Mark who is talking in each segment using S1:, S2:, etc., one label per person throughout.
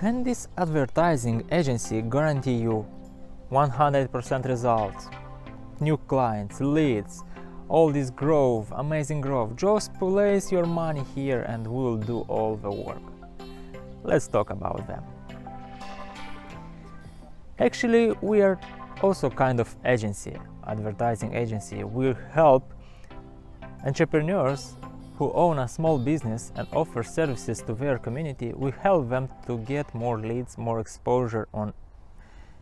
S1: can this advertising agency guarantee you 100% results, new clients, leads, all this growth, amazing growth? Just place your money here and we'll do all the work. Let's talk about them. Actually, we are also kind of agency, advertising agency. We help entrepreneurs who own a small business and offer services to their community. We help them to get more leads, more exposure on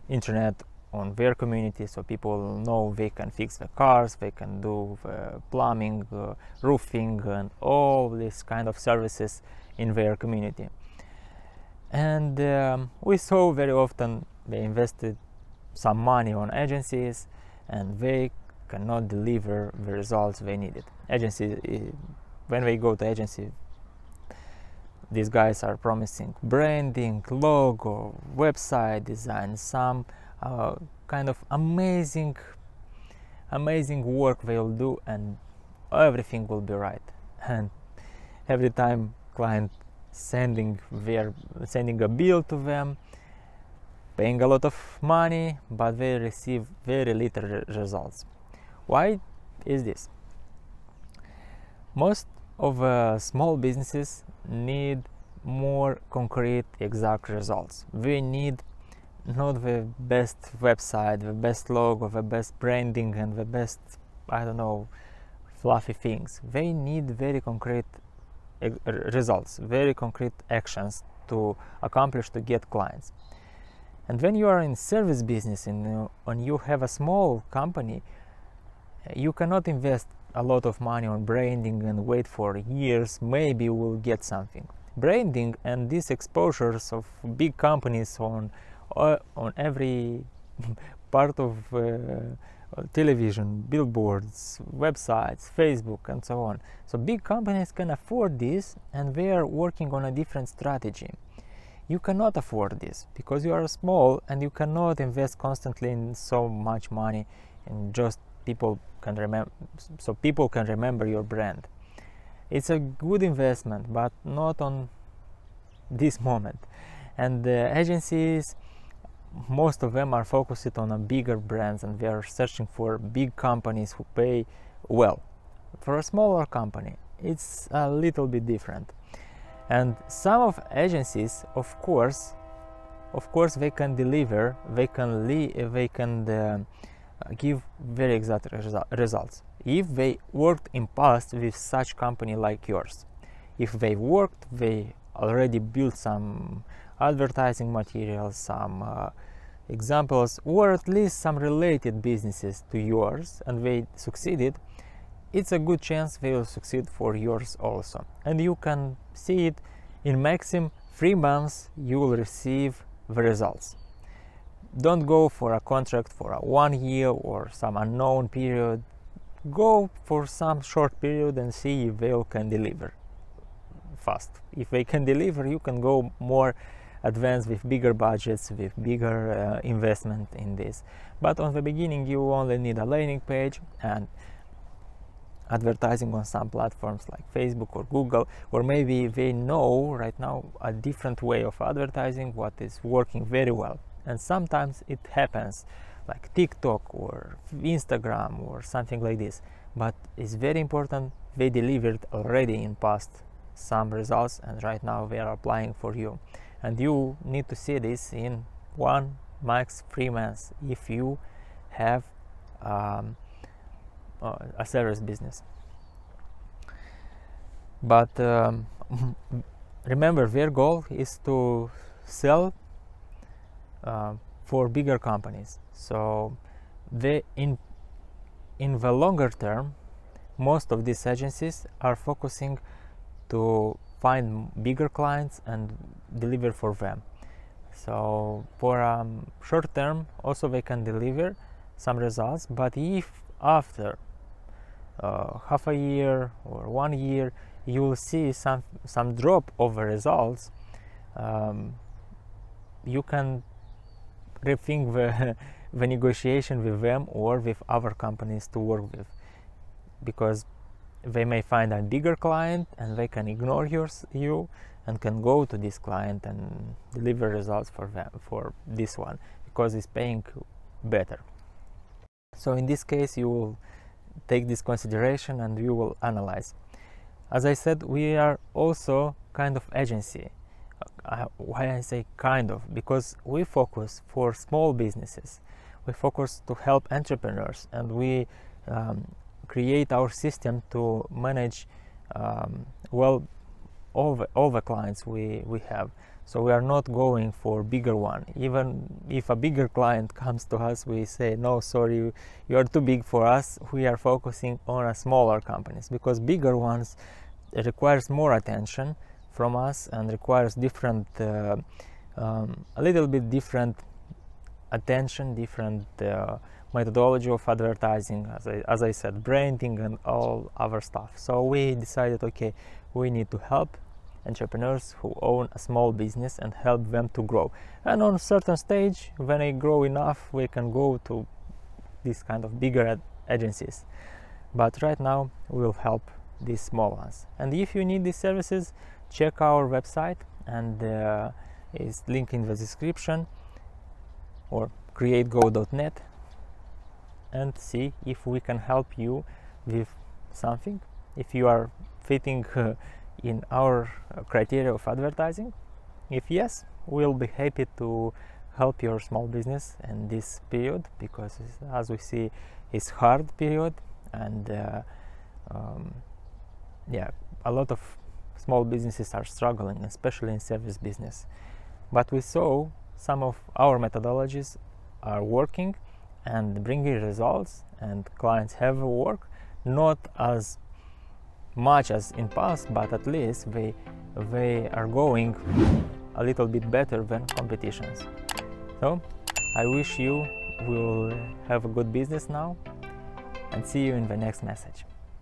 S1: internet on their community so people know they can fix the cars they can do the plumbing uh, roofing and all these kind of services in their community and um, we saw very often they invested some money on agencies and they cannot deliver the results they needed agency when we go to agency these guys are promising branding logo website design some uh, kind of amazing amazing work they'll do and everything will be right. And every time client sending their sending a bill to them paying a lot of money but they receive very little re- results. Why is this most of uh, small businesses need more concrete exact results we need not the best website the best logo the best branding and the best i don't know fluffy things they need very concrete results, very concrete actions to accomplish to get clients. And when you are in service business and when you have a small company, you cannot invest a lot of money on branding and wait for years. Maybe will get something. Branding and these exposures of big companies on uh, on every part of uh, television, billboards, websites, Facebook, and so on. So big companies can afford this and they are working on a different strategy. You cannot afford this because you are small and you cannot invest constantly in so much money and just people can remember so people can remember your brand. It's a good investment but not on this moment. And the agencies most of them are focused on a bigger brands and they are searching for big companies who pay well. For a smaller company, it's a little bit different. And some of agencies, of course, of course, they can deliver, they can they can uh, give very exact resu- results. If they worked in past with such company like yours, if they worked, they already built some advertising materials, some uh, examples, or at least some related businesses to yours, and they succeeded, it's a good chance they will succeed for yours also. And you can see it in maximum three months, you will receive the results. Don't go for a contract for a one year or some unknown period. Go for some short period and see if they can deliver fast. If they can deliver, you can go more advanced with bigger budgets, with bigger uh, investment in this. But on the beginning, you only need a landing page and advertising on some platforms like Facebook or Google, or maybe they know right now a different way of advertising what is working very well. And sometimes it happens like TikTok or Instagram or something like this. But it's very important they delivered already in past some results and right now they are applying for you and you need to see this in one max three months if you have um, uh, a service business but um, remember their goal is to sell uh, for bigger companies so in in the longer term most of these agencies are focusing to find bigger clients and deliver for them. So for um, short term, also they can deliver some results. But if after uh, half a year or one year you will see some some drop of results, um, you can rethink the, the negotiation with them or with other companies to work with. Because they may find a bigger client and they can ignore yours, you and can go to this client and deliver results for them for this one because it's paying better. So in this case you will take this consideration and you will analyze. As i said we are also kind of agency uh, why i say kind of because we focus for small businesses. We focus to help entrepreneurs and we um, create our system to manage um, well all the, all the clients we, we have. So we are not going for bigger one. Even if a bigger client comes to us we say no sorry you are too big for us. We are focusing on a smaller companies because bigger ones requires more attention from us and requires different uh, um, a little bit different attention different uh, methodology of advertising as I, as I said branding and all other stuff so we decided okay we need to help entrepreneurs who own a small business and help them to grow. And on a certain stage, when they grow enough, we can go to these kind of bigger agencies. But right now, we will help these small ones. And if you need these services, check our website and uh, is link in the description or creatego.net and see if we can help you with something. If you are fitting uh, in our uh, criteria of advertising? If yes, we'll be happy to help your small business in this period because as we see it's hard period and uh, um, yeah a lot of small businesses are struggling especially in service business but we saw some of our methodologies are working and bringing results and clients have work not as much as in past, but at least they they are going a little bit better than competitions. So I wish you will have a good business now and see you in the next message.